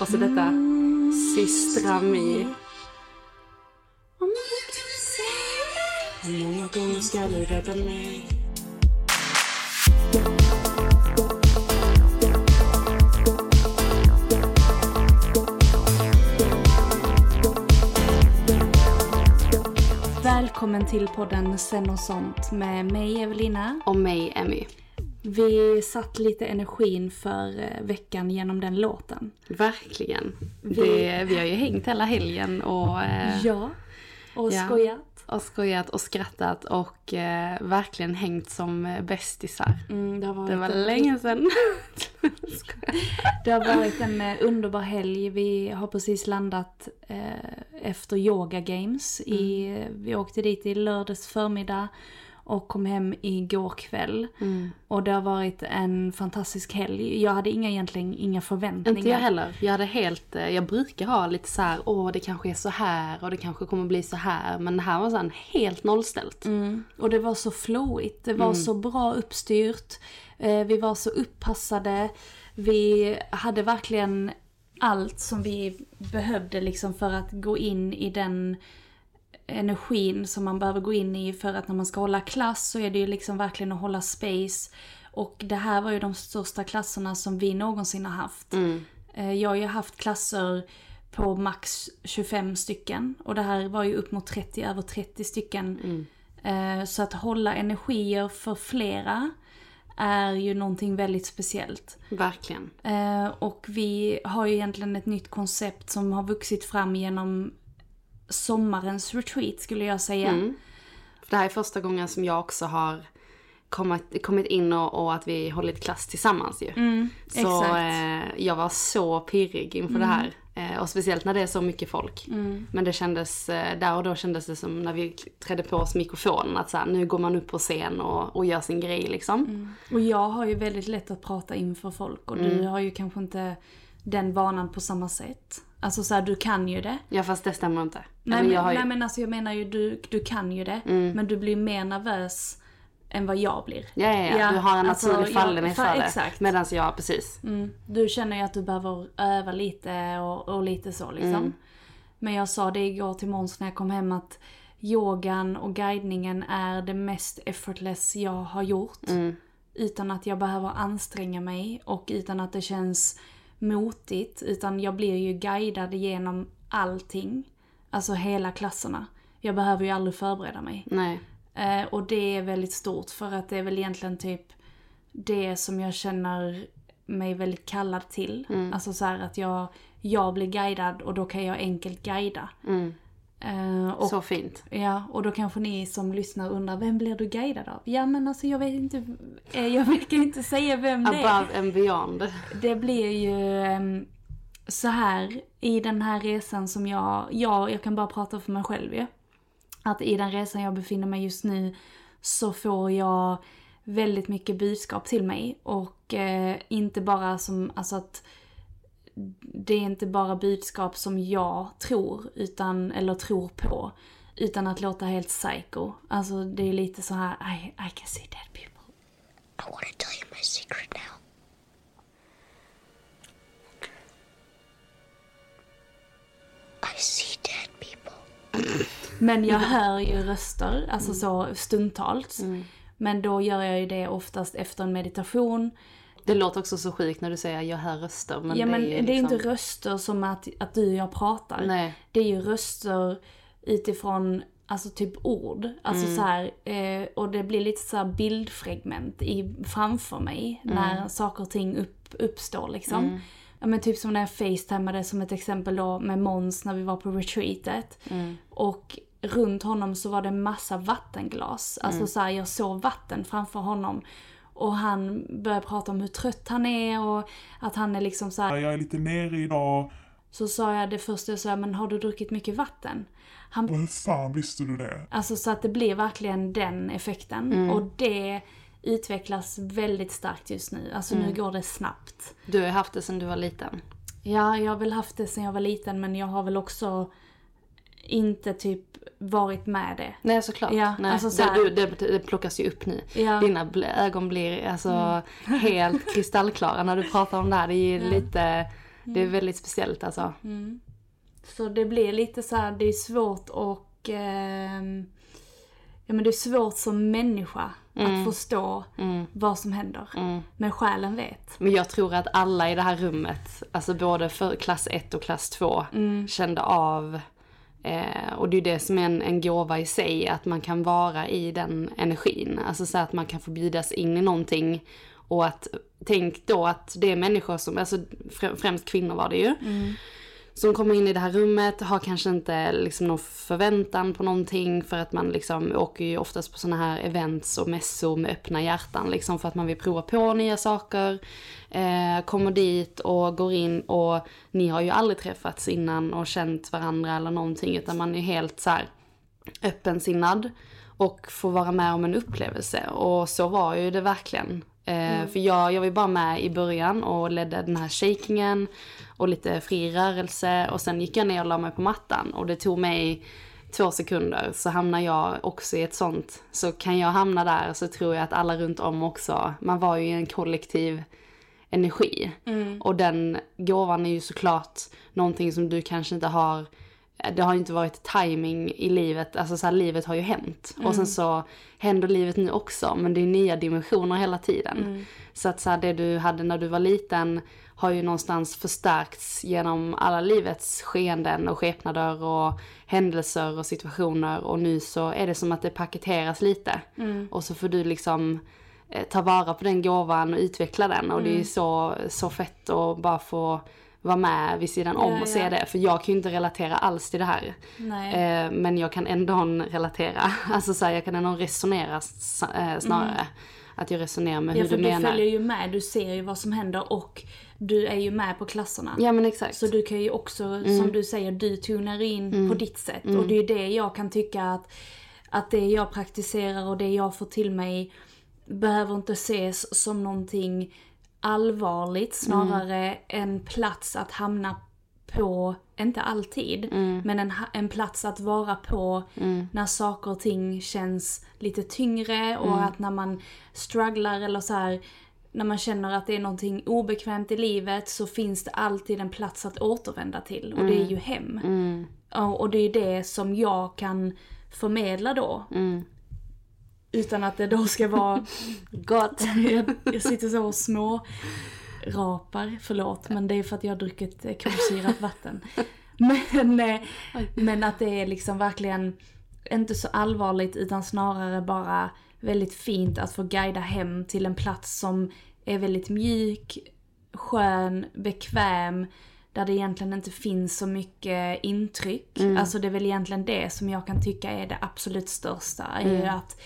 Och så detta systra mi. Hur många gånger ska du rädda mig? Välkommen till podden Sen och sånt med mig Evelina. Och mig, Emmy. Vi satt lite energin för eh, veckan genom den låten. Verkligen. Vi- Det, vi har ju hängt hela helgen och, eh, Ja. Och Ja. skojat. och skojat och skrattat och eh, verkligen hängt som bästisar. Mm, det, har varit Det var en- länge sedan. Det har varit en eh, underbar helg. Vi har precis landat eh, efter Yoga Games. I, Mm. Vi åkte dit i lördags förmiddag och kom hem igår kväll. Mm. Och det har varit en fantastisk helg. Jag hade inga, egentligen inga förväntningar. Inte jag heller. Jag hade helt, eh, jag brukar ha lite så här, åh det kanske är så här och det kanske kommer bli så här. Men det här var så här helt nollställt. Mm. Och det var så flowigt, det var så bra uppstyrt. Eh, vi var så uppassade. Vi hade verkligen allt som vi behövde liksom för att gå in i den energin som man behöver gå in i för att när man ska hålla klass så är det ju liksom verkligen att hålla space. Och det här var ju de största klasserna som vi någonsin har haft. Eh, Jag har ju haft klasser på max 25 stycken och det här var ju upp mot 30, över 30 stycken. Eh, Så att hålla energier för flera är ju någonting väldigt speciellt. Verkligen. Eh, och vi har ju egentligen ett nytt koncept som har vuxit fram genom sommarens retreat skulle jag säga. Mm. För det här är första gången som jag också har kommit, kommit in och, och att vi hållit klass tillsammans ju. så Mm. Mm. eh, jag var så pirrig inför det här. Eh, och speciellt när det är så mycket folk. Men det kändes, eh, där och då kändes det som när vi trädde på oss mikrofonen att så här, nu går man upp på scen och, och gör sin grej liksom. Mm. Och jag har ju väldigt lätt att prata inför folk och du har ju kanske inte den vanan på samma sätt. Alltså så här, du kan ju det. Ja fast det stämmer inte. Nej, Eller men, ju- nej men alltså jag menar ju du, du kan ju det. Men du blir mer nervös än vad jag blir. Ja, ja, ja. Ja, du har en alltså, naturlig ja, fallenhet fa- för det. exakt. Medan jag, precis. Mm. Du känner ju att du behöver öva lite och, och lite så liksom. Mm. Men jag sa det igår till Måns när jag kom hem att yogan och guidningen är det mest effortless jag har gjort. Mm. Utan att jag behöver anstränga mig och utan att det känns motigt. Utan jag blir ju guidad genom allting. Alltså hela klasserna. Jag behöver ju aldrig förbereda mig. Nej. Eh, och det är väldigt stort för att det är väl egentligen typ det som jag känner mig väldigt kallad till. Alltså så att jag, jag blir guidad och då kan jag enkelt guida. Eh, och, Så fint. Ja, och då kanske ni som lyssnar undrar, vem blir du guidad av? Ja men alltså jag vet inte, eh, jag kan inte säga vem det är. Above and beyond. Det blir ju ehm, så här i den här resan som jag, jag, jag kan bara prata för mig själv ju. Att i den resan jag befinner mig just nu så får jag väldigt mycket budskap till mig. Och eh, inte bara som, alltså att det är inte bara budskap som jag tror, utan, eller tror på. Utan att låta helt psycho. Alltså det är lite så här, I, I can see dead people. I want to tell you my secret now. I see dead people. Men jag hör ju röster, alltså så stundtals. Men då gör jag ju det oftast efter en meditation. Det låter också så sjukt när du säger jag hör röster. Men ja men det är, det är liksom... inte röster som att, att du och jag pratar. Nej. Det är ju röster utifrån, alltså typ ord. Alltså Mm. så här, eh, och det blir lite så här bildfragment i, framför mig Mm. när saker och ting upp, uppstår liksom. Ja men typ som när jag facetimade som ett exempel då med Måns när vi var på retreatet. Mm. Och runt honom så var det massa vattenglas. Mm. Alltså så här, jag såg vatten framför honom. Och han började prata om hur trött han är och att han är liksom så här. Jag är lite nere idag. Så sa jag det första jag sa, men har du druckit mycket vatten? Han, Och hur fan visste du det? alltså så att det blir verkligen den effekten. Mm. Och det utvecklas väldigt starkt just nu. Alltså Mm. nu går det snabbt. Du har haft det sedan du var liten. Ja, jag har väl haft det sedan jag var liten men jag har väl också inte typ varit med det. Nej såklart. Ja, Nej. alltså så det, det, det plockas ju upp nu. Ja. Dina ögon blir alltså helt kristallklara när du pratar om det här. Det är ju lite, det är väldigt speciellt alltså. Så det blir lite så här, det är svårt och ehm, Ja men det är svårt som människa att förstå vad som händer. Men själen vet. Men jag tror att alla i det här rummet, alltså både för klass 1 och klass 2, kände av Eh, och det är ju det som är en, en gåva i sig, att man kan vara i den energin. Alltså så att man kan få bjudas in i någonting. Och att, tänk då att det är människor som, alltså främst kvinnor var det ju. Mm. Som kommer in i det här rummet, har kanske inte liksom någon förväntan på någonting för att man liksom åker ju oftast på sådana här events och mässor med öppna hjärtan liksom för att man vill prova på nya saker. Eh, kommer dit och går in och ni har ju aldrig träffats innan och känt varandra eller någonting utan man är helt så här öppensinnad och får vara med om en upplevelse. Och så var ju det verkligen. Eh, För jag, jag var ju bara med i början och ledde den här shakingen och lite fri rörelse och sen gick jag ner och la mig på mattan och det tog mig två sekunder så hamnar jag också i ett sånt. Så kan jag hamna där så tror jag att alla runt om också, man var ju i en kollektiv energi. Och den gåvan är ju såklart någonting som du kanske inte har det har inte varit timing i livet, alltså så här, livet har ju hänt. Och sen så händer livet nu också, men det är nya dimensioner hela tiden. Så att så här, det du hade när du var liten har ju någonstans förstärkts genom alla livets skeenden och skepnader och händelser och situationer. Och nu så är det som att det paketeras lite. Och så får du liksom eh, ta vara på den gåvan och utveckla den. Och det är ju så, så fett att bara få vara med vid sidan om Ja, och se ja. det. För jag kan ju inte relatera alls till det här. Eh, men jag kan ändå relatera. Alltså så här, jag kan ändå resonera eh, snarare. Att jag resonerar med Ja hur för du du menar. följer ju med, du ser ju vad som händer och du är ju med på klasserna. Ja men exakt. Så du kan ju också, Mm. som du säger, du tunar in på ditt sätt. Och det är ju det jag kan tycka att, att det jag praktiserar och det jag får till mig behöver inte ses som någonting allvarligt. Snarare en plats att hamna på, inte alltid, men en, en plats att vara på när saker och ting känns lite tyngre och att när man strugglar eller så här när man känner att det är någonting obekvämt i livet så finns det alltid en plats att återvända till och det är ju hem. Ja, Och det är det som jag kan förmedla då. Utan att det då ska vara Gott. jag, jag sitter så och små rapar, förlåt, men det är för att jag har druckit eh, kolsyrat vatten. Men, eh, men att det är liksom verkligen inte så allvarligt utan snarare bara väldigt fint att få guida hem till en plats som är väldigt mjuk, skön, bekväm, där det egentligen inte finns så mycket intryck. Alltså det är väl egentligen det som jag kan tycka är det absolut största. Är ju att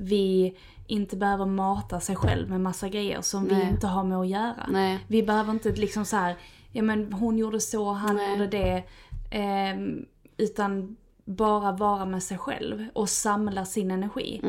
vi inte behöver mata sig själv med massa grejer som vi Nej. inte har med att göra. Nej. Vi behöver inte liksom så här, ja men hon gjorde så, han Nej. gjorde det. ehm, utan bara vara med sig själv och samla sin energi.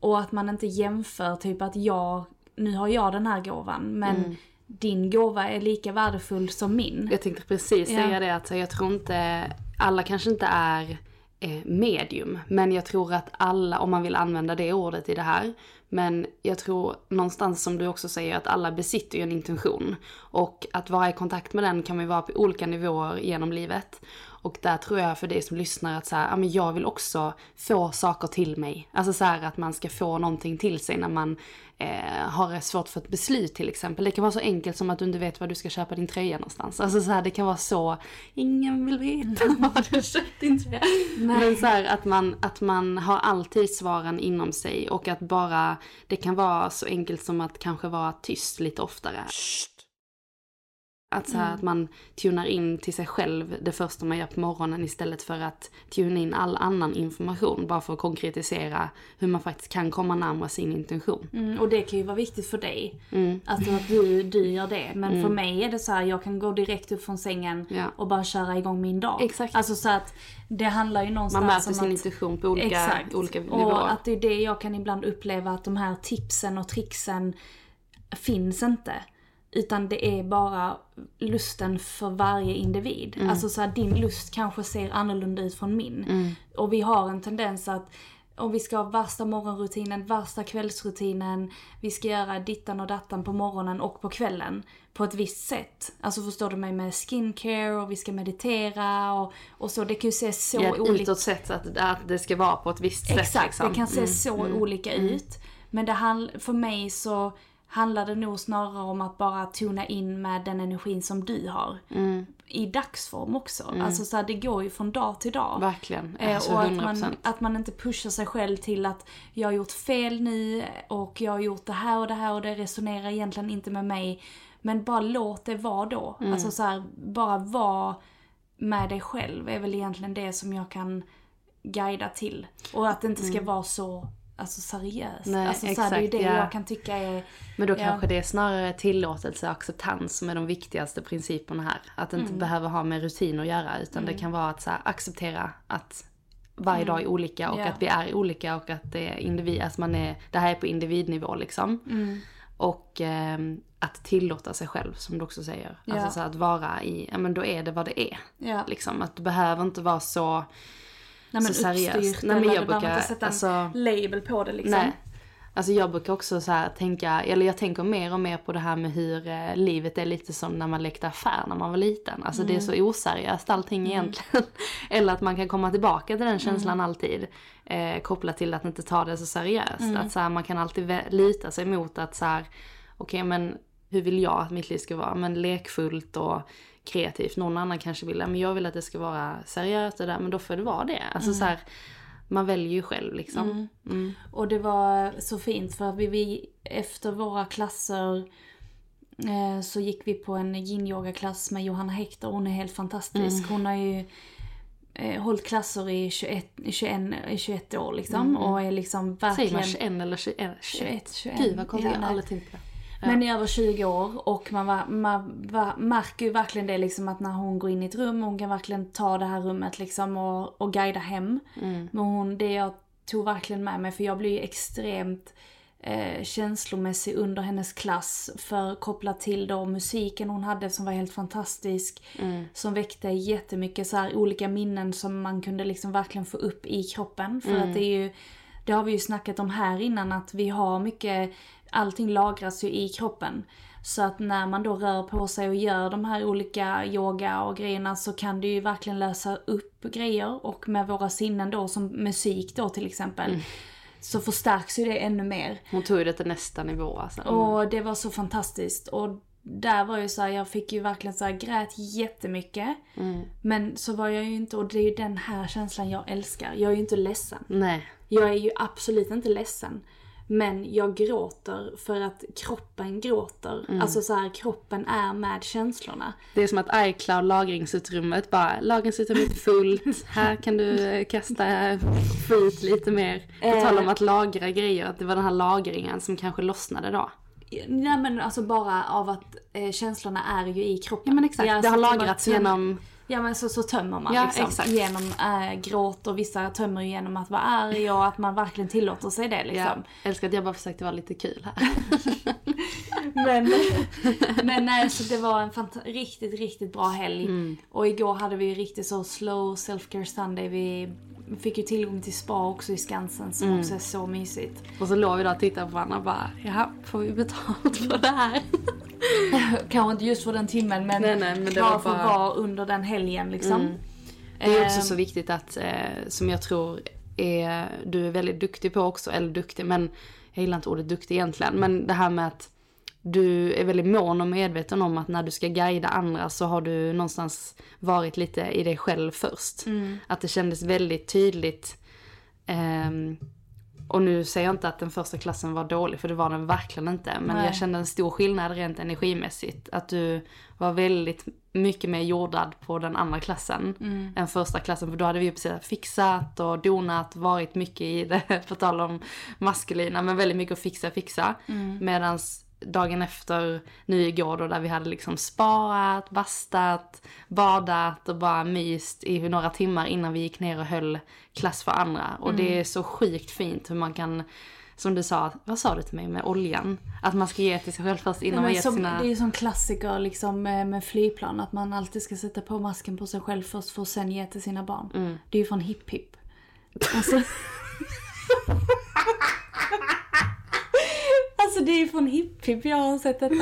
Och att man inte jämför typ att jag, nu har jag den här gåvan men Mm. din gåva är lika värdefull som min. Jag tänkte precis säga Ja. det att jag tror inte, alla kanske inte är eh, Eh, medium. Men jag tror att alla, om man vill använda det ordet i det här. Men jag tror någonstans som du också säger att alla besitter ju en intention. Och att vara i kontakt med den kan man ju vara på olika nivåer genom livet. Och där tror jag för dig som lyssnar att så här, ja, men jag vill också få saker till mig. Alltså så här att man ska få någonting till sig när man eh, har svårt för ett beslut till exempel. Det kan vara så enkelt som att du inte vet var du ska köpa din tröja någonstans. Alltså så här, det kan vara så, ingen vill veta var du köpt din tröja. Men så här att man, att man har alltid svaren inom sig och att bara, det kan vara så enkelt som att kanske vara tyst lite oftare. Att, så här, att man tunar in till sig själv det första man gör på morgonen istället för att tuna in all annan information. Bara för att konkretisera hur man faktiskt kan komma närmare sin intention. Mm, och det kan ju vara viktigt för dig. Mm. Alltså att du, du gör det. Men för mig är det så här, jag kan gå direkt upp från sängen Ja. och bara köra igång min dag. Exakt. Alltså så att det handlar ju någonstans Man möter om sin att... intention på olika, Exakt. olika nivåer. Och att det är det jag kan ibland uppleva att de här tipsen och tricksen finns inte. Utan det är bara lusten för varje individ. Mm. Alltså så här, din lust kanske ser annorlunda ut från min. Mm. Och vi har en tendens att om vi ska ha värsta morgonrutinen, värsta kvällsrutinen, vi ska göra dittan och dattan på morgonen och på kvällen på ett visst sätt. Alltså förstår du mig med skincare och vi ska meditera och, och så. Det kan ju se så ja, olika utåt sett att, att det ska vara på ett visst sätt. Exakt, Liksom. det kan se Mm, så mm, olika ut. Men det handl- för mig så handlar det nog snarare om att bara tona in med den energin som du har. Mm. I dagsform också. Alltså så här, det går ju från dag till dag. Verkligen. Eh, Alltså, och att 100%. man, att man inte pushar sig själv till att jag har gjort fel nu och jag har gjort det här och det här och det resonerar egentligen inte med mig. Men bara låt det vara då. Mm. Alltså så här, bara vara med dig själv är väl egentligen det som jag kan guida till. Och att det inte ska vara så alltså, seriöst. Mm. Nej, alltså, så här, det är ju exakt, det ja. jag kan tycka är... Men då Ja. kanske det är snarare tillåtelse och acceptans som är de viktigaste principerna här. Att det inte Mm. behöver ha med rutin att göra utan det kan vara att så här, acceptera att varje dag är olika och Mm. Ja. att vi är olika och att det är individ, att man är, det här är på individnivå liksom. Mm. Och ehm, att tillåta sig själv som du också säger. Ja. Alltså så att vara i, ja men då är det vad det är. Ja. Liksom att du behöver inte vara så, Nej, men så seriöst. Nej, men jag brukar- inte sätta en alltså- label på det liksom. Nej. Alltså jag brukar också så tänka, eller jag tänker mer och mer på det här med hur eh, livet är lite som när man lekte affär när man var liten. Alltså det är så oseriöst allting egentligen. Eller att man kan komma tillbaka till den känslan alltid. Eh, kopplat till att inte ta det så seriöst. Att så här, man kan alltid lita sig mot att så här, okej men hur vill jag att mitt liv ska vara? Men lekfullt och kreativt. Någon annan kanske vill, "Ja, men jag vill att det ska vara seriöst och där, men då får det vara det. Alltså så här, man väljer ju själv liksom. Mm. Och det var så fint för att vi, vi efter våra klasser eh, så gick vi på en yin-yoga-klass med Johanna Hector. Hon är helt fantastisk. Mm. Hon har ju eh, hållit klasser i 21, i 21, i 21 år liksom. Mm. Och är liksom Säger verkligen... man 21 eller 21? 21, 21. Gud vad konstigt, Ja, jag har aldrig tänkt på det. Men i över 20 år och man, var, man var, märker ju verkligen det liksom att när hon går in i ett rum, hon kan verkligen ta det här rummet liksom och, och guida hem. Mm. Men hon, det jag tog verkligen med mig, för jag blev ju extremt eh, känslomässig under hennes klass. För kopplat till då musiken hon hade som var helt fantastisk. Mm. Som väckte jättemycket så här olika minnen som man kunde liksom verkligen få upp i kroppen. För Mm. att det är ju, det har vi ju snackat om här innan att vi har mycket, allting lagras ju i kroppen. Så att när man då rör på sig och gör de här olika yoga och grejerna så kan det ju verkligen lösa upp grejer. Och med våra sinnen då, som musik då till exempel, Mm. så förstärks ju det ännu mer. Hon tog det till nästa nivå alltså. Och det var så fantastiskt. Och där var ju så här, jag fick ju verkligen så här, grät jättemycket. Mm. Men så var jag ju inte, och det är ju den här känslan jag älskar. Jag är ju inte ledsen. Nej. Jag är ju absolut inte ledsen. Men jag gråter för att kroppen gråter. Mm. Alltså så här, kroppen är med känslorna. Det är som att iCloud lagringsutrymmet bara, lagringsutrymmet är fullt, här kan du eh, kasta, ut lite mer. På tal om att lagra grejer, att det var den här lagringen som kanske lossnade då. Nej men alltså bara av att eh, känslorna är ju i kroppen. Ja men exakt, är det har lagrats genom Ja men så, så tömmer man Ja, liksom exakt. genom äh, gråt och vissa tömmer ju genom att vara arg och att man verkligen tillåter sig det liksom. Ja, älskar att jag bara försökte vara lite kul här. Men, men nej, så det var en riktigt, riktigt bra helg. Mm. Och igår hade vi ju riktigt så slow self-care Sunday. Vi fick ju tillgång till spa också i Skansen som Mm. också är så mysigt. Och så låg vi där och tittade på varandra och bara, jaha, får vi betalt för det här? Kanske inte just för den timmen men, Nej, nej, men det bara var för bara- vara under den helgen liksom. Mm. Det är också Ehm, så viktigt att, eh, som jag tror är, du är väldigt duktig på också, eller duktig, men jag gillar inte ordet duktig egentligen, men det här med att du är väldigt mån och medveten om att när du ska guida andra så har du någonstans varit lite i dig själv först. Att det kändes väldigt tydligt. ehm, och nu säger jag inte att den första klassen var dålig, för det var den verkligen inte. Men Nej. jag kände en stor skillnad rent energimässigt. Att du var väldigt mycket mer jordad på den andra klassen än första klassen. För då hade vi ju precis fixat och donat, varit mycket i det, på tal om maskulina, men väldigt mycket att fixa, fixa. Medans dagen efter, nu igår då, där vi hade liksom spaat, bastat, badat och bara myst i några timmar innan vi gick ner och höll klass för andra. Och det är så sjukt fint hur man kan, som du sa, vad sa du till mig med oljan? Att man ska ge till sig själv först innan Nej, man ger till sina... Det är ju som klassiker liksom med, med flygplan, att man alltid ska sätta på masken på sig själv först för att sen ge till sina barn. Mm. Det är ju från Hipp Hipp. Alltså... alltså det är ju från Hipp Hipp jag har sett detta.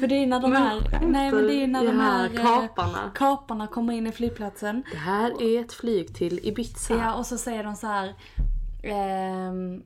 För det är när de här, nej men det är när de här eh, kaparna. kaparna kommer in i flygplatsen. Det här är ett flyg till Ibiza. Ja, och så säger de så här. ehm,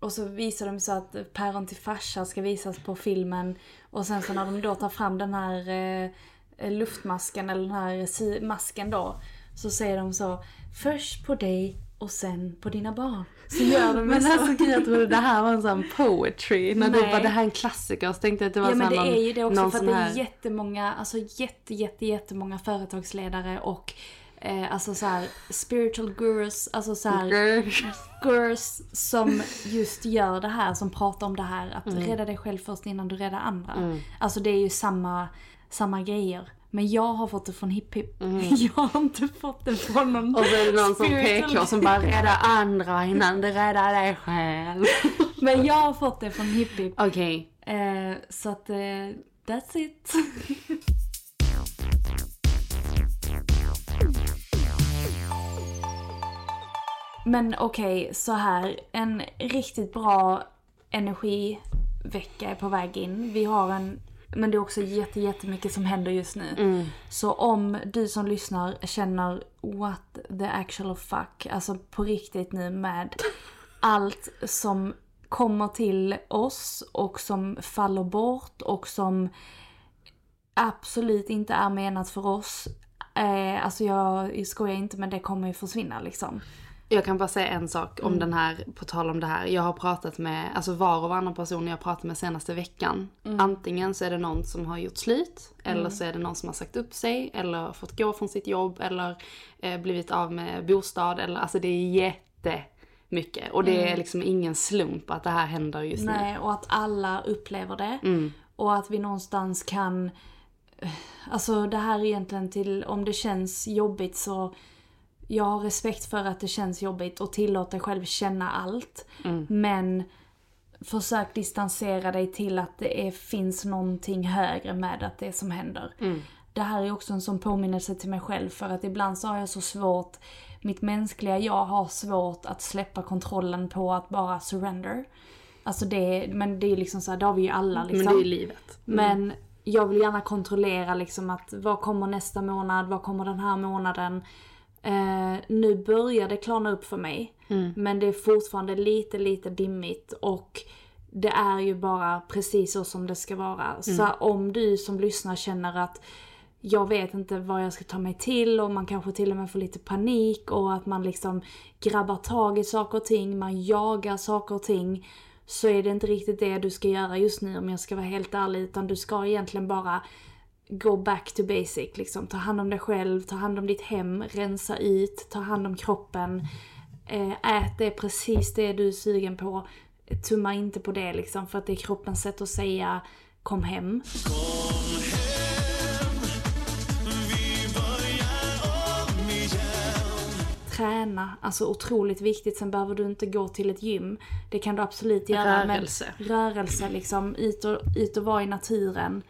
och så visar de så att päron till farsa ska visas på filmen. Och sen så när de då tar fram den här eh, luftmasken, eller den här masken då. Så säger de så. Först på dig och sen på dina barn. Så gör de Men så. alltså jag trodde det här var en sån poetry. När du Nej. bara, det här är en klassiker. Så tänkte jag att det var Ja men det någon, är ju det också för att det är jättemånga, alltså jätte, jätte, jättemånga företagsledare och eh, alltså så här spiritual gurus, alltså så här gurus som just gör det här, som pratar om det här att Mm. rädda dig själv först innan du räddar andra. Alltså det är ju samma, samma grejer. Men jag har fått det från Hipp Hipp. Jag har inte fått det från någon Mm. Och så är det någon som PK som bara rädda andra innan du räddar dig själv. Men jag har fått det från Hipp Hipp. Okej. Eh, så att, eh, that's it. Men okej, så här. En riktigt bra energivecka är på väg in. Vi har en, men det är också jätte, jättemycket som händer just nu. Så om du som lyssnar känner what the actual fuck, alltså på riktigt nu med allt som kommer till oss och som faller bort och som absolut inte är menat för oss. Eh, alltså jag skojar inte men det kommer ju försvinna liksom. Jag kan bara säga en sak Mm. om den här, på tal om det här. Jag har pratat med, alltså var och varannan person jag pratat med senaste veckan. Mm. Antingen så är det någon som har gjort slut, eller så är det någon som har sagt upp sig, eller fått gå från sitt jobb, eller eh, blivit av med bostad, eller alltså det är jättemycket. Och det är liksom ingen slump att det här händer just nu. Mm. Nej, och att alla upplever det. Och att vi någonstans kan... Alltså det här är egentligen till, om det känns jobbigt så... Jag har respekt för att det känns jobbigt och tillåt dig själv känna allt. Men försök distansera dig till att det är, finns någonting högre med att det som händer. Det här är också en sån påminnelse till mig själv för att ibland så har jag så svårt, mitt mänskliga jag har svårt att släppa kontrollen på att bara surrender. Alltså det, men det är liksom så här, det har vi ju alla liksom. Men det är livet. Men jag vill gärna kontrollera liksom att vad kommer nästa månad, vad kommer den här månaden. Eh, nu börjar det klarna upp för mig. Men det är fortfarande lite, lite dimmigt och det är ju bara precis så som det ska vara. Så om du som lyssnar känner att jag vet inte vad jag ska ta mig till och man kanske till och med får lite panik och att man liksom grabbar tag i saker och ting, man jagar saker och ting. Så är det inte riktigt det du ska göra just nu om jag ska vara helt ärlig utan du ska egentligen bara go back to basic liksom. Ta hand om dig själv, ta hand om ditt hem, rensa ut, ta hand om kroppen. Eh, ät det precis det du är sugen på. Tumma inte på det liksom för att det är kroppens sätt att säga kom hem. träna, alltså otroligt viktigt. Sen behöver du inte gå till ett gym. Det kan du absolut göra. Rörelse. Men rörelse liksom, ut och, ut och vara i naturen.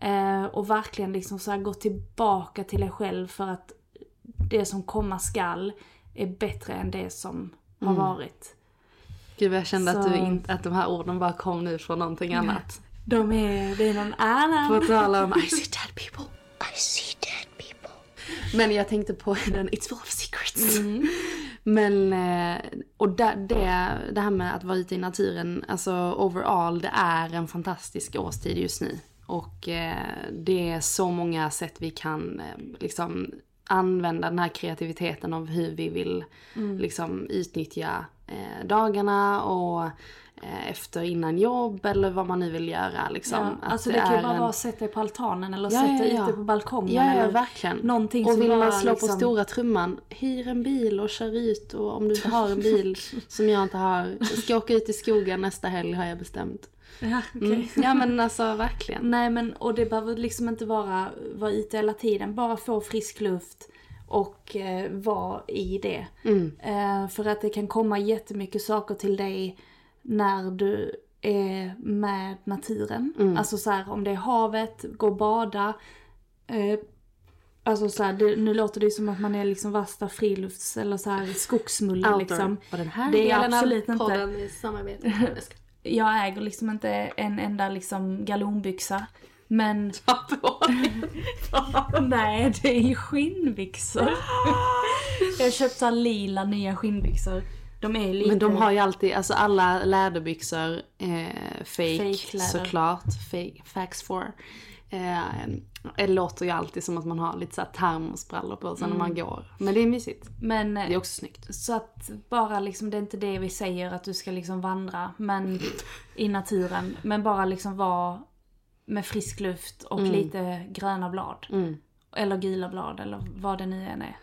Eh, och verkligen liksom så gå tillbaka till dig själv för att det som komma skall är bättre än det som har varit. Gud jag kände att, du inte, att de här orden bara kom nu från någonting annat. De är, det är någon annan. På tal om I see dead people. I see dead people. Men jag tänkte på den It's full of secrets. Men, eh, och det, det här med att vara ute i naturen, alltså overall, det är en fantastisk årstid just nu. Och eh, det är så många sätt vi kan eh, liksom använda den här kreativiteten av hur vi vill liksom utnyttja eh, dagarna och efter innan jobb eller vad man nu vill göra liksom. Ja, alltså det, kan ju bara en- vara att sätta dig på altanen eller Ja, sätta ja, ja. ute på balkongen. Ja, ja eller verkligen. Någonting och vill man slå på liksom- stora trumman, hyr en bil och kör ut. Och om du inte har en bil som jag inte har, ska åka ut i skogen nästa helg har jag bestämt. Ja. Mm. Ja men alltså verkligen. Nej men och det behöver liksom inte vara, vara ute hela tiden. Bara få frisk luft och eh, vara i det. Eh, för att det kan komma jättemycket saker till dig när du är med naturen. Alltså så här, om det är havet, gå och bada. Eh, Alltså så här, det, nu låter det ju som att man är liksom värsta frilufts eller så här skogsmulle liksom. Och den här Det är absolut inte. podden i samarbete. Ska Jag äger liksom inte en enda liksom galonbyxa. Men ta på. Nej, det är ju skinnbyxor. jag har köpt så här lila nya skinnbyxor. De är lite... Men de har ju alltid, alltså alla läderbyxor, eh, fake, Fake såklart, fake, fax for. Eh, det låter ju alltid som att man har lite såhär termosbrallor på sig när man går. Men det är mysigt. Men Det är också snyggt. så att bara liksom, det är inte det vi säger att du ska liksom vandra men i naturen. Men bara liksom vara med frisk luft och lite gröna blad. Eller gula blad eller vad det nu än är.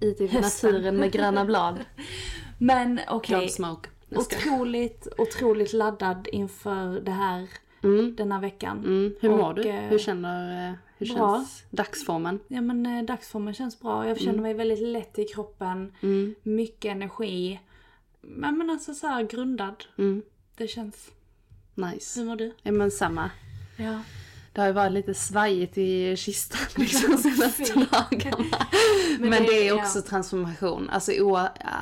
I typ naturen med gröna blad. Men okej. Smoke. Ska- Otroligt, otroligt laddad inför det här Mm. den här veckan. Mm. Hur mår du? eh, Hur känner, eh, hur bra. känns dagsformen? Ja men eh, dagsformen känns bra. Jag känner mig väldigt lätt i kroppen. Mm. Mycket energi. Men, men alltså så grundad. Mm. Det känns. Nice. Hur mår du? Ja men samma. Ja. Det har ju varit lite svajigt i kistan liksom senaste dagarna. Men, det- det, är också ja. transformation. Alltså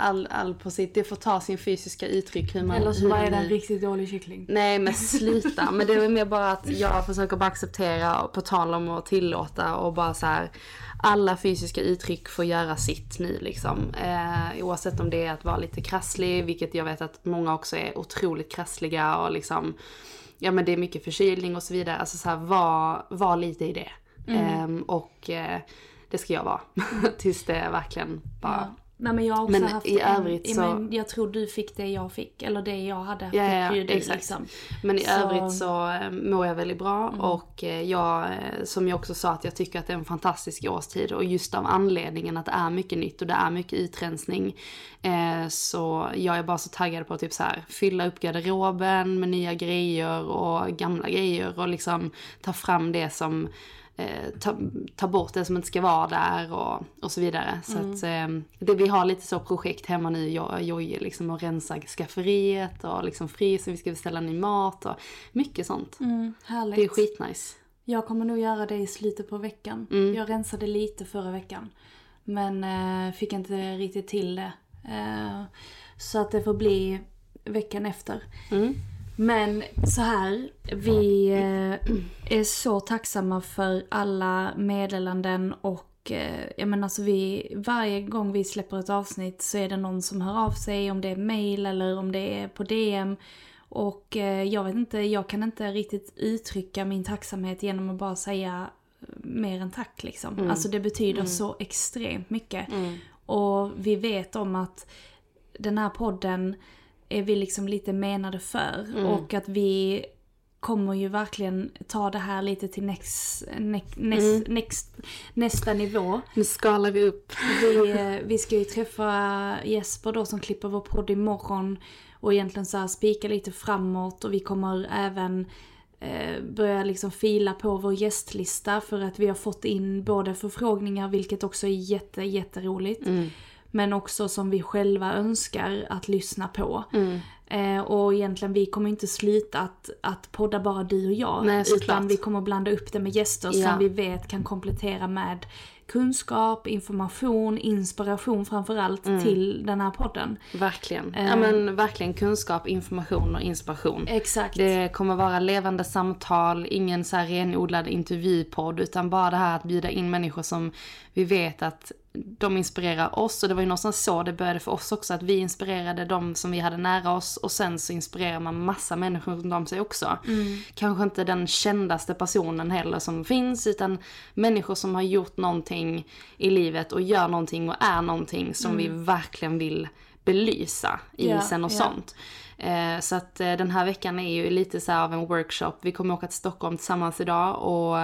all, all på sitt, det får ta sin fysiska uttryck hur man... Eller så man det en riktigt dålig kyckling. Nej men sluta. Men det är mer bara att jag försöker bara acceptera på tal om att tillåta och bara så här. Alla fysiska uttryck får göra sitt nu liksom. Eh, oavsett om det är att vara lite krasslig, vilket jag vet att många också är otroligt krassliga och liksom. Ja men det är mycket förkylning och så vidare. Alltså så här, var, var lite i det. Ehm, och eh, det ska jag vara. Tills det verkligen bara... Nej men jag har också Men haft i en, övrigt i- så- men jag tror du fick det jag fick. Eller det jag hade Ja, ja, ju du exakt. liksom. Men i Så- Mm. övrigt så eh, mår jag väldigt bra och eh, jag, eh, som jag också sa, att jag tycker att det är en fantastisk årstid och just av anledningen att det är mycket nytt och det är mycket utrensning. Eh, så jag är bara så taggad på att typ så här, fylla upp garderoben med nya grejer och gamla grejer och liksom ta fram det som eh, ta, ta bort det som inte ska vara där och, och så vidare. Så Mm. att eh, det, vi har lite så projekt hemma nu, jag och Jojje, liksom att rensa skafferiet och liksom frysen, vi ska beställa ny mat och mycket sånt. Mm, härligt. Det är skitnice. Jag kommer nog göra det i slutet på veckan. Mm. Jag rensade lite förra veckan. Men eh, fick inte riktigt till det. Eh, så att det får bli veckan efter. Mm. Men så här, vi eh, är så tacksamma för alla meddelanden och eh, jag menar alltså vi, varje gång vi släpper ett avsnitt så är det någon som hör av sig om det är mail eller om det är på DM. Och eh, jag vet inte, jag kan inte riktigt uttrycka min tacksamhet genom att bara säga mer än tack liksom. Alltså det betyder så extremt mycket. Och vi vet om att den här podden är vi liksom lite menade för. Och att vi kommer ju verkligen ta det här lite till next, next, next, next, nästa nivå. Nu skalar vi upp. Vi, eh, vi ska ju träffa Jesper då som klipper vår podd imorgon och egentligen så här spika lite framåt och vi kommer även eh, börja liksom fila på vår gästlista för att vi har fått in både förfrågningar vilket också är jätte, jätteroligt. Men också som vi själva önskar att lyssna på. Eh, och egentligen vi kommer inte sluta att, att podda bara du och jag. Nej, utan vi kommer blanda upp det med gäster Ja. som vi vet kan komplettera med kunskap, information, inspiration framförallt Mm. till den här podden. Verkligen. Eh. Ja men verkligen kunskap, information och inspiration. Exakt. Det kommer vara levande samtal, ingen så här renodlad intervjupodd utan bara det här att bjuda in människor som vi vet att de inspirerar oss och det var ju någonstans så det började för oss också att vi inspirerade de som vi hade nära oss och sen så inspirerar man massa människor runt om sig också. Kanske inte den kändaste personen heller som finns utan människor som har gjort någonting i livet och gör någonting och är någonting som vi verkligen vill belysa i Ja, sen och ja. sånt. Eh, så att eh, den här veckan är ju lite så här av en workshop. Vi kommer åka till Stockholm tillsammans idag och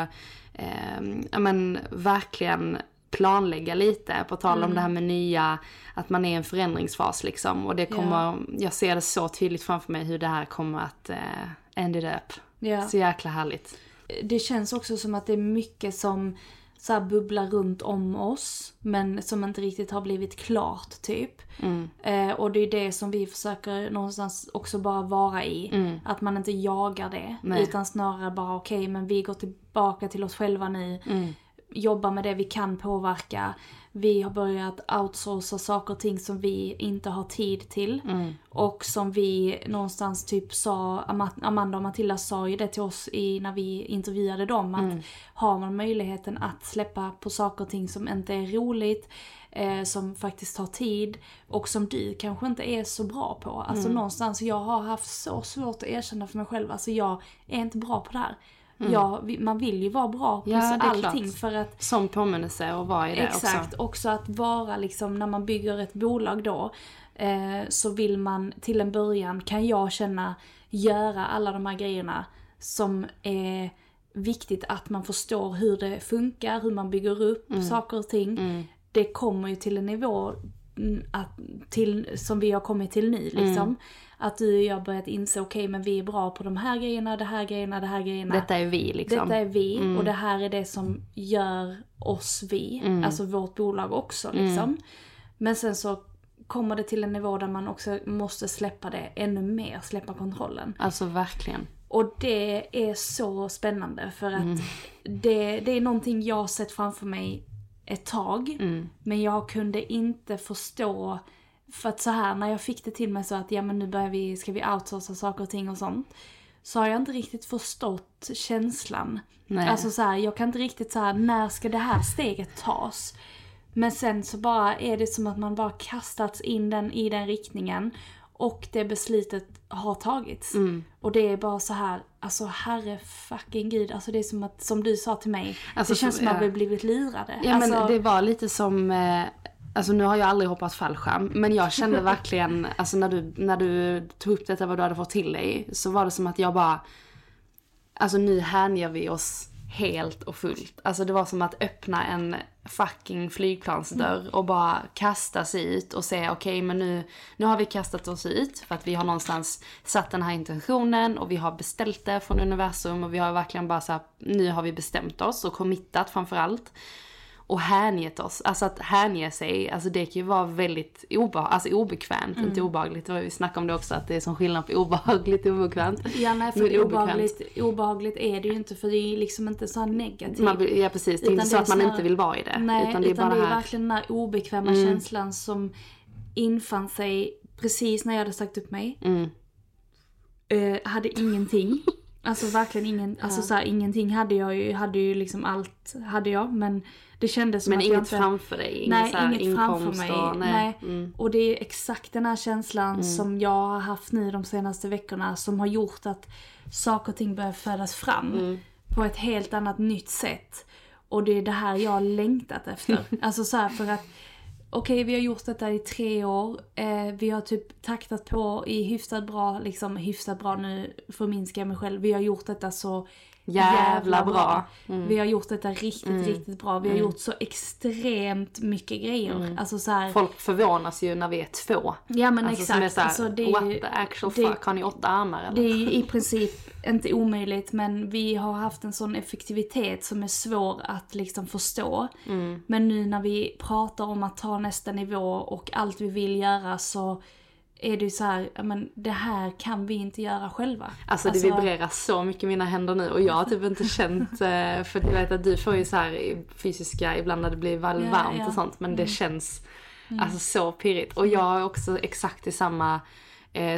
eh, men verkligen planlägga lite på tal Mm. om det här med nya, att man är i en förändringsfas liksom. Och det kommer, jag ser det så tydligt framför mig hur det här kommer att eh, end it up. Ja. Så jäkla härligt. det känns också som att det är mycket som så bubblar runt om oss. Men som inte riktigt har blivit klart typ. Eh, och det är det som vi försöker någonstans också bara vara i. Att man inte jagar det. Nej. Utan snarare bara okej men vi går tillbaka till oss själva nu. Jobbar med det vi kan påverka. Vi har börjat outsourca saker och ting som vi inte har tid till. Och som vi någonstans typ sa, Ama- Amanda och Matilda sa ju det till oss i, när vi intervjuade dem. Att har man möjligheten att släppa på saker och ting som inte är roligt, eh, som faktiskt tar tid och som du kanske inte är så bra på. Alltså någonstans, jag har haft så svårt att erkänna för mig själv, alltså jag är inte bra på det här. Jag, vi- man vill ju vara bra på Ja, allting klart. för att Som påminnelse och vara i det Exakt, också. också att vara liksom när man bygger ett bolag då eh, så vill man till en början, kan jag känna, göra alla de här grejerna som är viktigt att man förstår hur det funkar, hur man bygger upp Mm. saker och ting. Det kommer ju till en nivå mm, att, till, som vi har kommit till nu Mm. liksom. Att du och jag börjat inse, okej men vi är bra på de här grejerna, det här grejerna, det här grejerna. Detta är vi liksom. Detta är vi och det här är det som gör oss vi, alltså vårt bolag också liksom. Men sen så kommer det till en nivå där man också måste släppa det ännu mer, släppa kontrollen. Alltså verkligen. Och det är så spännande för att det, det är någonting jag har sett framför mig ett tag. Men jag kunde inte förstå, för att så här när jag fick det till mig så att ja men nu börjar vi, ska vi outsourca saker och ting och sånt. Så har jag inte riktigt förstått känslan. Nej. Alltså så här, jag kan inte riktigt så här, när ska det här steget tas? Men sen så bara är det som att man bara kastats in den, i den riktningen. Och det beslutet har tagits. Mm. Och det är bara så här, alltså herre fucking gud. Alltså det är som att, som du sa till mig. Alltså, det känns så- som att vi blivit lurade. Ja alltså, men det var lite som, eh, alltså nu har jag aldrig hoppat fallskärm, men jag kände verkligen, alltså när du, när du tog upp detta vad du hade fått till dig, så var det som att jag bara, alltså nu hänger vi oss helt och fullt. Alltså det var som att öppna en fucking flygplansdörr och bara kasta sig ut och säga okej men nu, nu har vi kastat oss ut för att vi har någonstans satt den här intentionen och vi har beställt det från universum och vi har verkligen bara så här, nu har vi bestämt oss och committat framförallt och hängett oss. Alltså att hänge sig, alltså det kan ju vara väldigt obe alltså obekvämt, inte obehagligt. Det var ju snack om det också, att det är som skillnad på obehagligt och obekvämt. Ja nej för Men obehagligt, obehagligt är det ju inte för det är ju liksom inte så här negativt. Man, ja precis, det är Utan inte så att man inte vill vara i det. Nej, utan det är bara det här. Mm. verkligen den här obekväma känslan som infann sig precis när jag hade sagt upp mig. Mm. Eh, hade ingenting. Alltså verkligen ingen, alltså så här, ingenting hade jag ju, hade ju liksom allt hade jag men det kändes som Men att jag inget inte... framför dig, ingen Nej, här inget framför mig. och nej. nej. Mm. Och det är exakt den här känslan som jag har haft nu de senaste veckorna som har gjort att saker och ting börjar födas fram Mm. på ett helt annat nytt sätt. Och det är det här jag har längtat efter. alltså så här för att Okej, vi har gjort detta i tre år. Eh, vi har typ taktat på i hyfsat bra, liksom hyfsat bra nu förminskar jag mig själv. Vi har gjort detta så Jävla bra. Mm. Vi har gjort detta riktigt, riktigt bra. Vi har gjort så extremt mycket grejer. Alltså så här, Folk förvånas ju när vi är två. Ja men alltså, exakt. Som är så här, alltså, det är what ju- the actual det- fuck, har ni åtta armar eller? Det är ju i princip inte omöjligt men vi har haft en sån effektivitet som är svår att liksom förstå. Mm. Men nu när vi pratar om att ta nästa nivå och allt vi vill göra så är det ju så här, ja, men det här kan vi inte göra själva. Alltså det vibrerar så mycket i mina händer nu och jag har typ inte känt, eh, för du vet att du får ju så här fysiska ibland när det blir väl Ja, varmt ja. Mm. och sånt men det känns alltså så pirrigt. Och jag är också exakt i samma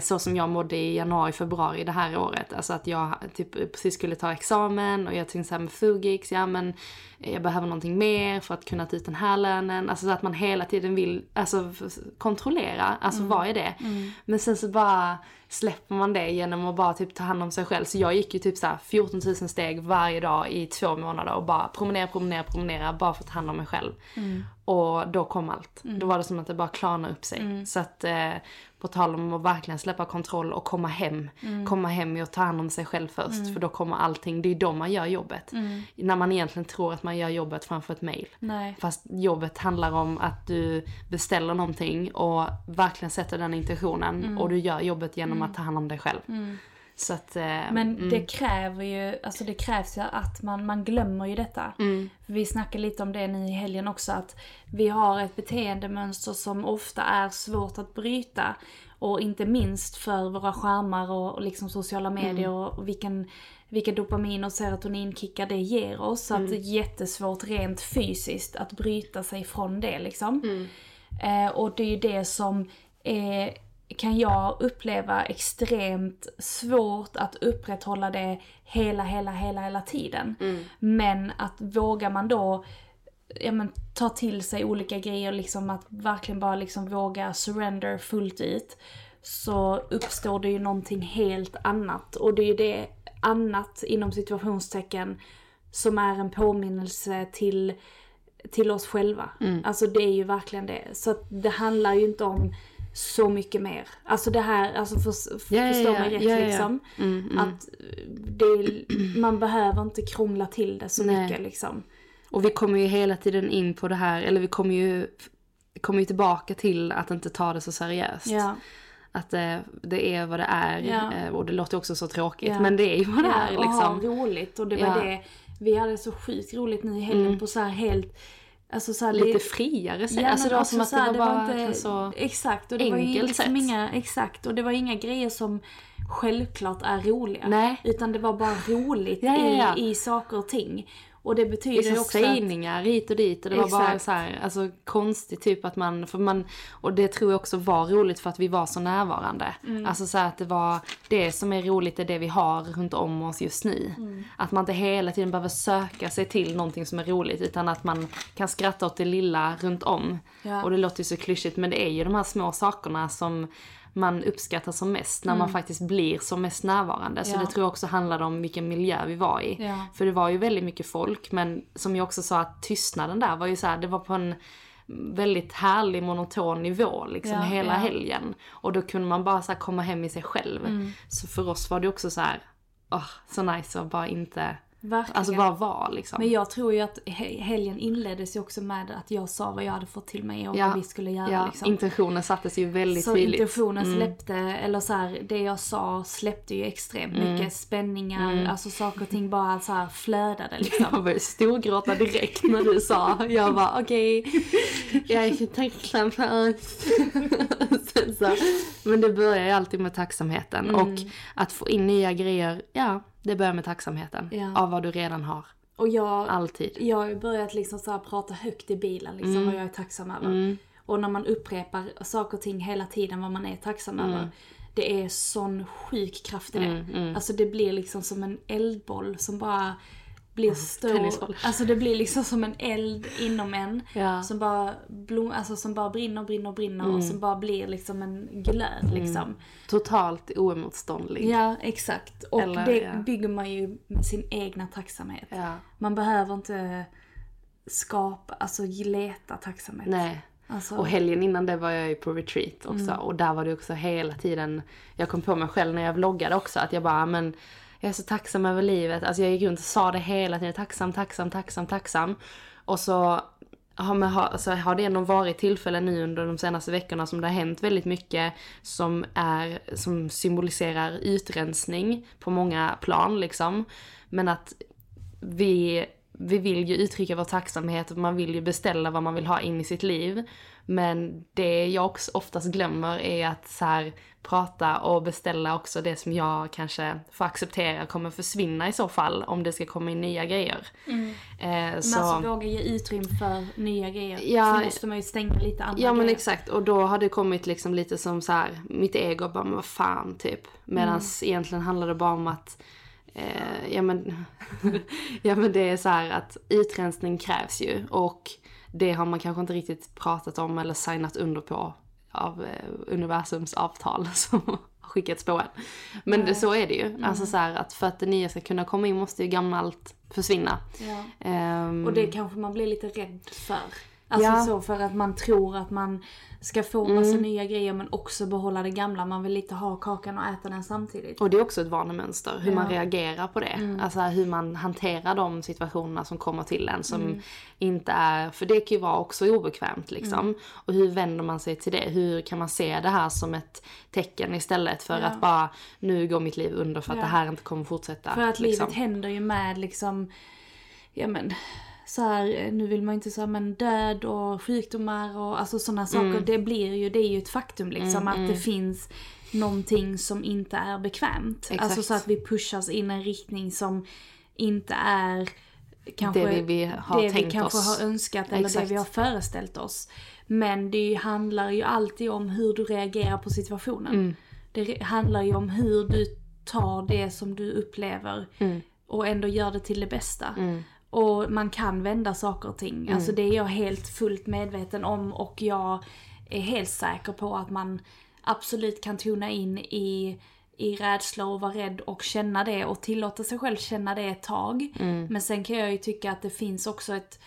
så som jag mådde i januari, februari det här året. Alltså att jag typ precis skulle ta examen och jag tänkte såhär med Fugix, ja men eh, jag behöver någonting mer för att kunna ta ut den här lönen. Alltså så att man hela tiden vill alltså, kontrollera, alltså vad är det? Men sen så bara släpper man det genom att bara typ ta hand om sig själv. Så jag gick ju typ såhär 14 000 steg varje dag i två månader och bara promenera, promenera, promenera bara för att ta hand om mig själv. Och då kom allt. Då var det som att det bara klarnade upp sig. Så att eh, på tal om att verkligen släppa kontroll och komma hem. Komma hem och ta hand om sig själv först. För då kommer allting, det är då man gör jobbet. När man egentligen tror att man gör jobbet framför ett mail. Nej. Fast jobbet handlar om att du beställer någonting och verkligen sätter den intentionen. Och du gör jobbet genom att ta hand om dig själv. Så att, eh, Men mm. det kräver ju, alltså det krävs ju att man, man glömmer ju detta. Mm. Vi snackade lite om det nu i helgen också, att vi har ett beteendemönster som ofta är svårt att bryta. Och inte minst för våra skärmar och, och liksom sociala medier och vilken, vilka dopamin och serotoninkickar det ger oss. Så att det är jättesvårt rent fysiskt att bryta sig från det liksom. Eh, och det är ju det som är, kan jag uppleva extremt svårt att upprätthålla det hela, hela, hela, hela tiden. Men att vågar man då ja, men, ta till sig olika grejer, liksom att verkligen bara liksom våga surrender fullt ut. Så uppstår det ju någonting helt annat. Och det är ju det annat inom situationstecken som är en påminnelse till till oss själva. Alltså det är ju verkligen det. Så det handlar ju inte om så mycket mer. Alltså det här, alltså för, Ja, ja, förstå ja. mig rätt ja. liksom. Mm, mm. Att det, man behöver inte krångla till det så Nej. mycket liksom. Och vi kommer ju hela tiden in på det här, eller vi kommer ju, kommer ju tillbaka till att inte ta det så seriöst. Att eh, det är vad det är. Eh, och det låter också så tråkigt, men det är ju vad det är och ha liksom. roligt. Och det var det, vi hade så sjukt roligt nu i helgen på så här helt, alltså så här, Lite friare sätt. Ja, alltså det var också som att det var bara verkligen så... Exakt, och det var ju enkelt liksom sätt. inga, exakt, och det var inga grejer som självklart är roliga. Nej. Utan det var bara roligt Ja, ja, ja. I, i saker och ting. Och det betyder Vissa också att... sägningar hit och dit och det var bara Exakt. så här, alltså konstigt typ att man, för man, och det tror jag också var roligt för att vi var så närvarande. Mm. Alltså så att det var, det som är roligt är det vi har runt om oss just nu. Mm. Att man inte hela tiden behöver söka sig till någonting som är roligt utan att man kan skratta åt det lilla runt om. Ja. Och det låter ju så klyschigt men det är ju de här små sakerna som man uppskattar som mest när man faktiskt blir som mest närvarande. Så Mm. Ja. det tror jag också handlade om vilken miljö vi var i. Ja. För det var ju väldigt mycket folk men som jag också sa att tystnaden där var ju så här, det var på en väldigt härlig monoton nivå liksom Ja, hela helgen. Och då kunde man bara så komma hem i sig själv. Mm. Så för oss var det också så här, åh, så nice att bara inte, Verkligen. alltså bara vara liksom. Men jag tror ju att he- helgen inleddes ju också med att jag sa vad jag hade fått till mig och Ja. vad vi skulle göra ja, liksom. intentionen sattes ju väldigt Så tydligt. intentionen Mm. släppte, eller så här, det jag sa släppte ju extremt Mm. mycket spänningar, alltså saker och ting bara så här flödade liksom. Jag började storgråta direkt när du sa. Jag var okej, jag är så tacksam för oss. Så, men det börjar ju alltid med tacksamheten. Mm. Och att få in nya grejer, ja, det börjar med tacksamheten. Ja. Av vad du redan har. Och jag, Alltid. jag har börjat liksom så prata högt i bilen liksom Mm. vad jag är tacksam över. Och när man upprepar saker och ting hela tiden vad man är tacksam Mm. över. Det är sån sjuk kraft i det. Alltså det blir liksom som en eldboll som bara blir stor. tennisboll. Alltså det blir liksom som en eld inom en. Ja. Som bara, blom, alltså som bara brinner, brinner, brinner Mm. och som bara blir liksom en glöd liksom. Totalt oemotståndlig. Ja, exakt. Och Eller, det ja. bygger man ju med sin egna tacksamhet. Ja. Man behöver inte skapa, alltså leta tacksamhet. Nej. Alltså, Och helgen innan det var jag ju på retreat också. Mm. Och där var det också hela tiden, jag kom på mig själv när jag vloggade också att jag bara, men jag är så tacksam över livet. Alltså jag gick runt och sa det hela tiden. Tacksam, tacksam, tacksam, tacksam. Och så har, man, alltså har det ändå varit tillfällen nu under de senaste veckorna som det har hänt väldigt mycket som, är, som symboliserar utrensning på många plan liksom. Men att vi, vi vill ju uttrycka vår tacksamhet man vill ju beställa vad man vill ha in i sitt liv. Men det jag också oftast glömmer är att så här, prata och beställa också det som jag kanske får acceptera kommer försvinna i så fall om det ska komma in nya grejer. Mm. Eh, så... Men alltså våga ge utrymme för nya grejer. Ja, så måste man ju stänga lite andra Ja men grejer. exakt och då har det kommit liksom lite som så här mitt ego bara men vad fan typ. Medan Mm. egentligen handlar det bara om att eh, ja men ja men det är så här att utrensning krävs ju och det har man kanske inte riktigt pratat om eller signat under på av eh, universums avtal som har skickats på en. Men det, så är det ju. Alltså så här att för att det nya ska kunna komma in måste ju gammalt försvinna. Ja. Ehm, Och det kanske man blir lite rädd för. Alltså Ja. så för att man tror att man ska få massa Mm. nya grejer men också behålla det gamla. Man vill lite ha kakan och äta den samtidigt. Och det är också ett vanemönster, hur man Ja. reagerar på det. Alltså hur man hanterar de situationerna som kommer till en som Mm. inte är, för det kan ju vara också obekvämt liksom. Mm. Och hur vänder man sig till det? Hur kan man se det här som ett tecken istället för Ja. att bara nu går mitt liv under för att det här inte kommer fortsätta. För att liksom. livet händer ju med liksom, ja men så här, nu vill man inte säga men död och sjukdomar och alltså sådana saker. Mm. Det blir ju, det är ju ett faktum liksom Mm, att mm. det finns någonting som inte är bekvämt. Exakt. Alltså så att vi pushas in en riktning som inte är kanske Det vi- vi har det vi tänkt kanske oss. har önskat eller Exakt. det vi har föreställt oss. Men det handlar ju alltid om hur du reagerar på situationen. Mm. Det handlar ju om hur du tar det som du upplever Mm. och ändå gör det till det bästa. Mm. Och man kan vända saker och ting. Alltså det är jag helt fullt medveten om och jag är helt säker på att man absolut kan tona in i, i rädsla och vara rädd och känna det och tillåta sig själv känna det ett tag. Mm. Men sen kan jag ju tycka att det finns också ett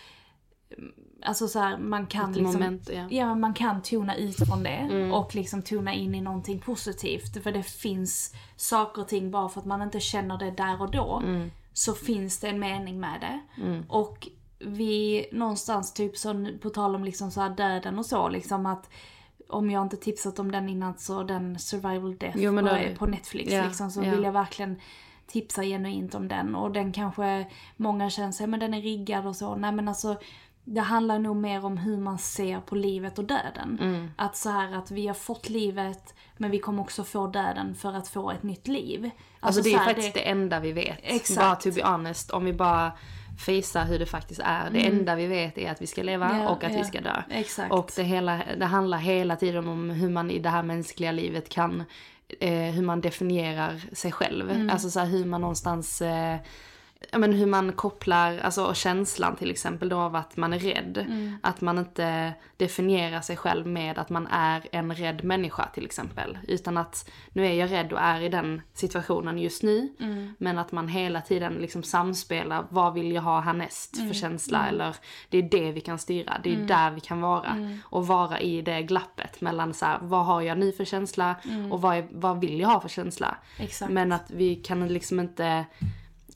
Alltså så här, man kan Ett liksom, moment, ja. ja man kan tona ut från det Mm. och liksom tona in i någonting positivt. För det finns saker och ting bara för att man inte känner det där och då. Mm. Så finns det en mening med det. Mm. Och vi någonstans typ så på tal om liksom så här döden och så liksom att om jag inte tipsat om den innan så den survival death Jo, men på, Netflix ja, liksom så ja. vill jag verkligen tipsa genuint om den och den kanske många känner sig men den är riggad och så. Nej men alltså det handlar nog mer om hur man ser på livet och döden. Mm. Att så här att vi har fått livet men vi kommer också få döden för att få ett nytt liv. Alltså, det är här, faktiskt det... enda vi vet. Exakt. Bara to be honest, om vi bara fejsar hur det faktiskt är. Det Mm. enda vi vet är att vi ska leva Ja, och att ja. vi ska dö. Exakt. Och det, hela, det handlar hela tiden om hur man i det här mänskliga livet kan, eh, hur man definierar sig själv. Mm. Alltså så här, hur man någonstans eh, Ja men hur man kopplar, alltså känslan till exempel då av att man är rädd. Mm. Att man inte definierar sig själv med att man är en rädd människa till exempel. Utan att nu är jag rädd och är i den situationen just nu. Mm. Men att man hela tiden liksom samspelar, vad vill jag ha härnäst för Mm. känsla? Mm. Eller det är det vi kan styra, det är Mm. där vi kan vara. Mm. Och vara i det glappet mellan så här, vad har jag nu för känsla och vad, är, vad vill jag ha för känsla? Exakt. Men att vi kan liksom inte,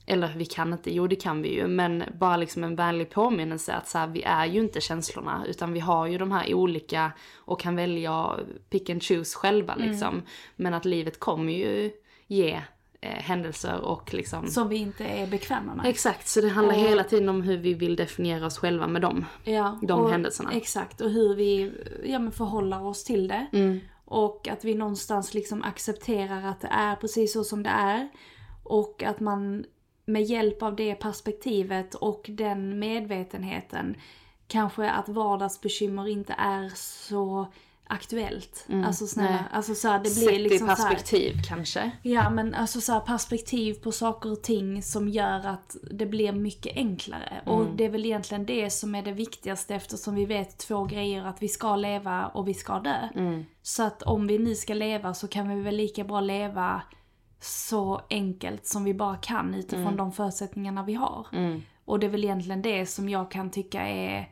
eller vi kan inte, jo det kan vi ju, men bara liksom en vänlig påminnelse att så här, vi är ju inte känslorna utan vi har ju de här olika och kan välja pick and choose själva Mm. liksom. Men att livet kommer ju ge eh, händelser och liksom Som vi inte är bekväma med. Exakt, så det handlar Och- hela tiden om hur vi vill definiera oss själva med dem. Ja, de och, händelserna. Exakt, och hur vi ja, men förhåller oss till det. Mm. Och att vi någonstans liksom accepterar att det är precis så som det är. Och att man med hjälp av det perspektivet och den medvetenheten kanske att vardagsbekymmer inte är så aktuellt. Mm, Alltså snälla, nej. alltså så här, det blir liksom i så här- perspektiv kanske. Ja men alltså så här, perspektiv på saker och ting som gör att det blir mycket enklare. Och Mm. det är väl egentligen det som är det viktigaste eftersom vi vet två grejer att vi ska leva och vi ska dö. Mm. Så att om vi nu ska leva så kan vi väl lika bra leva så enkelt som vi bara kan utifrån Mm. de förutsättningarna vi har. Mm. Och det är väl egentligen det som jag kan tycka är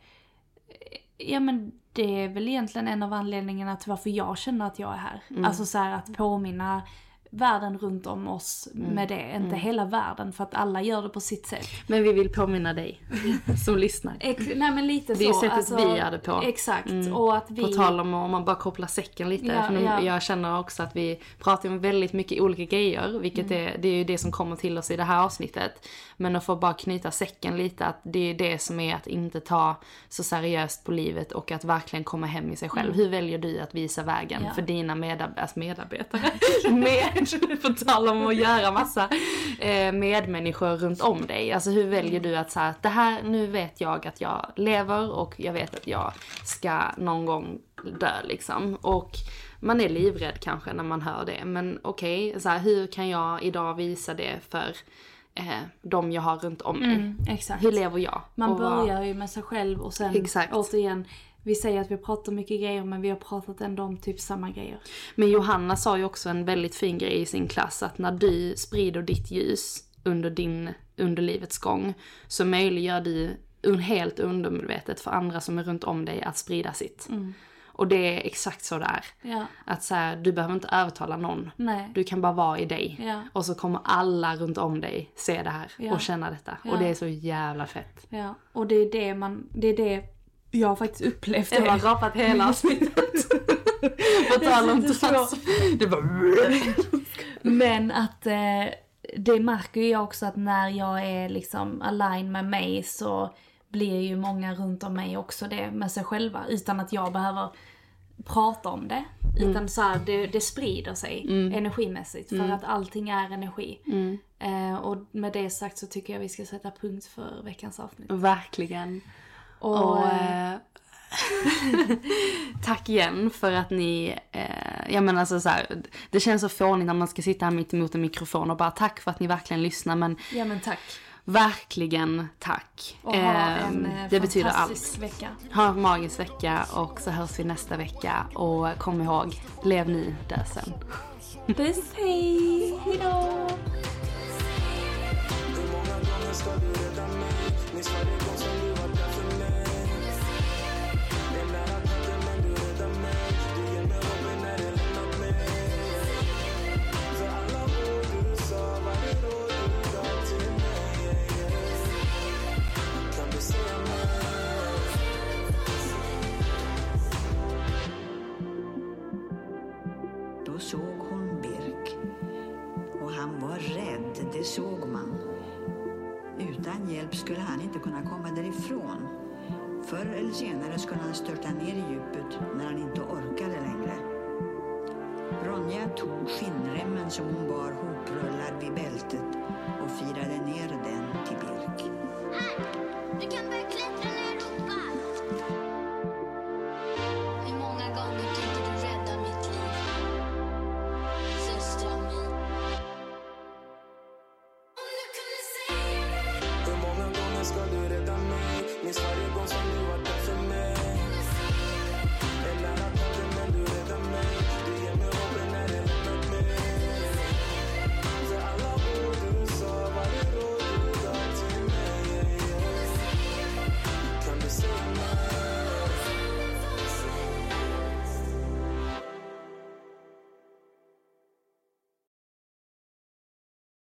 Ja men det är väl egentligen en av anledningarna till varför jag känner att jag är här. Mm. Alltså så här att påminna världen runt om oss med det. Inte hela världen för att alla gör det på sitt sätt. Men vi vill påminna dig som lyssnar. Ex- nej men lite Det är så. sättet alltså, vi gör det på. Exakt. Och att vi... På tal om om man bara kopplar säcken lite. Ja, för nu, ja. Jag känner också att vi pratar om väldigt mycket olika grejer. Vilket Mm. är, det är ju det som kommer till oss i det här avsnittet. Men att få bara knyta säcken lite. Att det är det som är att inte ta så seriöst på livet. Och att verkligen komma hem i sig själv. Hur väljer du att visa vägen Mm. Ja. för dina medab- alltså medarbetare? Med, på tal om att göra massa eh, medmänniskor runt om dig. Alltså hur väljer du att säga att det här, nu vet jag att jag lever och jag vet att jag ska någon gång dö liksom. Och man är livrädd kanske när man hör det. Men okej, så här, hur kan jag idag visa det för eh, de jag har runt om mig? Mm, exakt. Hur lever jag? Man börjar ju med sig själv och sen Exakt. återigen, vi säger att vi pratar mycket grejer men vi har pratat ändå om typ samma grejer. Men Johanna sa ju också en väldigt fin grej i sin klass att när du sprider ditt ljus under, din, under livets gång så möjliggör du helt undermedvetet för andra som är runt om dig att sprida sitt. Och det är exakt så det är. Ja. Att så här, du behöver inte övertala någon. Nej. Du kan bara vara i dig. Ja. Och så kommer alla runt om dig se det här Ja. och känna detta. Ja. Och det är så jävla fett. Ja, och det är det man, det är det jag har faktiskt upplevt Jag har det. rapat hela avsnittet. På tal om Det trans. Det bara... Men att eh, det märker ju jag också att när jag är liksom align med mig så blir ju många runt om mig också det med sig själva utan att jag behöver prata om det. Utan så här, det, det sprider sig energimässigt för att allting är energi. Eh, och med det sagt så tycker jag vi ska sätta punkt för veckans avsnitt. Verkligen. Och, Och, eh, tack igen för att ni, eh, jag menar alltså så här, det känns så fånigt när man ska sitta här mitt emot en mikrofon och bara tack för att ni verkligen lyssnar men ja men tack. verkligen tack. Och ha en Ehm, eh, det betyder fantastisk allt. vecka. Ha en magisk vecka och så hörs vi nästa vecka och kom ihåg, lev nu, dö sen. Puss, hej! Hejdå! Förr eller senare skulle han störta ner i djupet när han inte orkade längre. Ronja tog skinnremmen som hon bar hoprullad vid bältet och firade ner den till Birk. Här! Du kan börja klättra när jag ropar!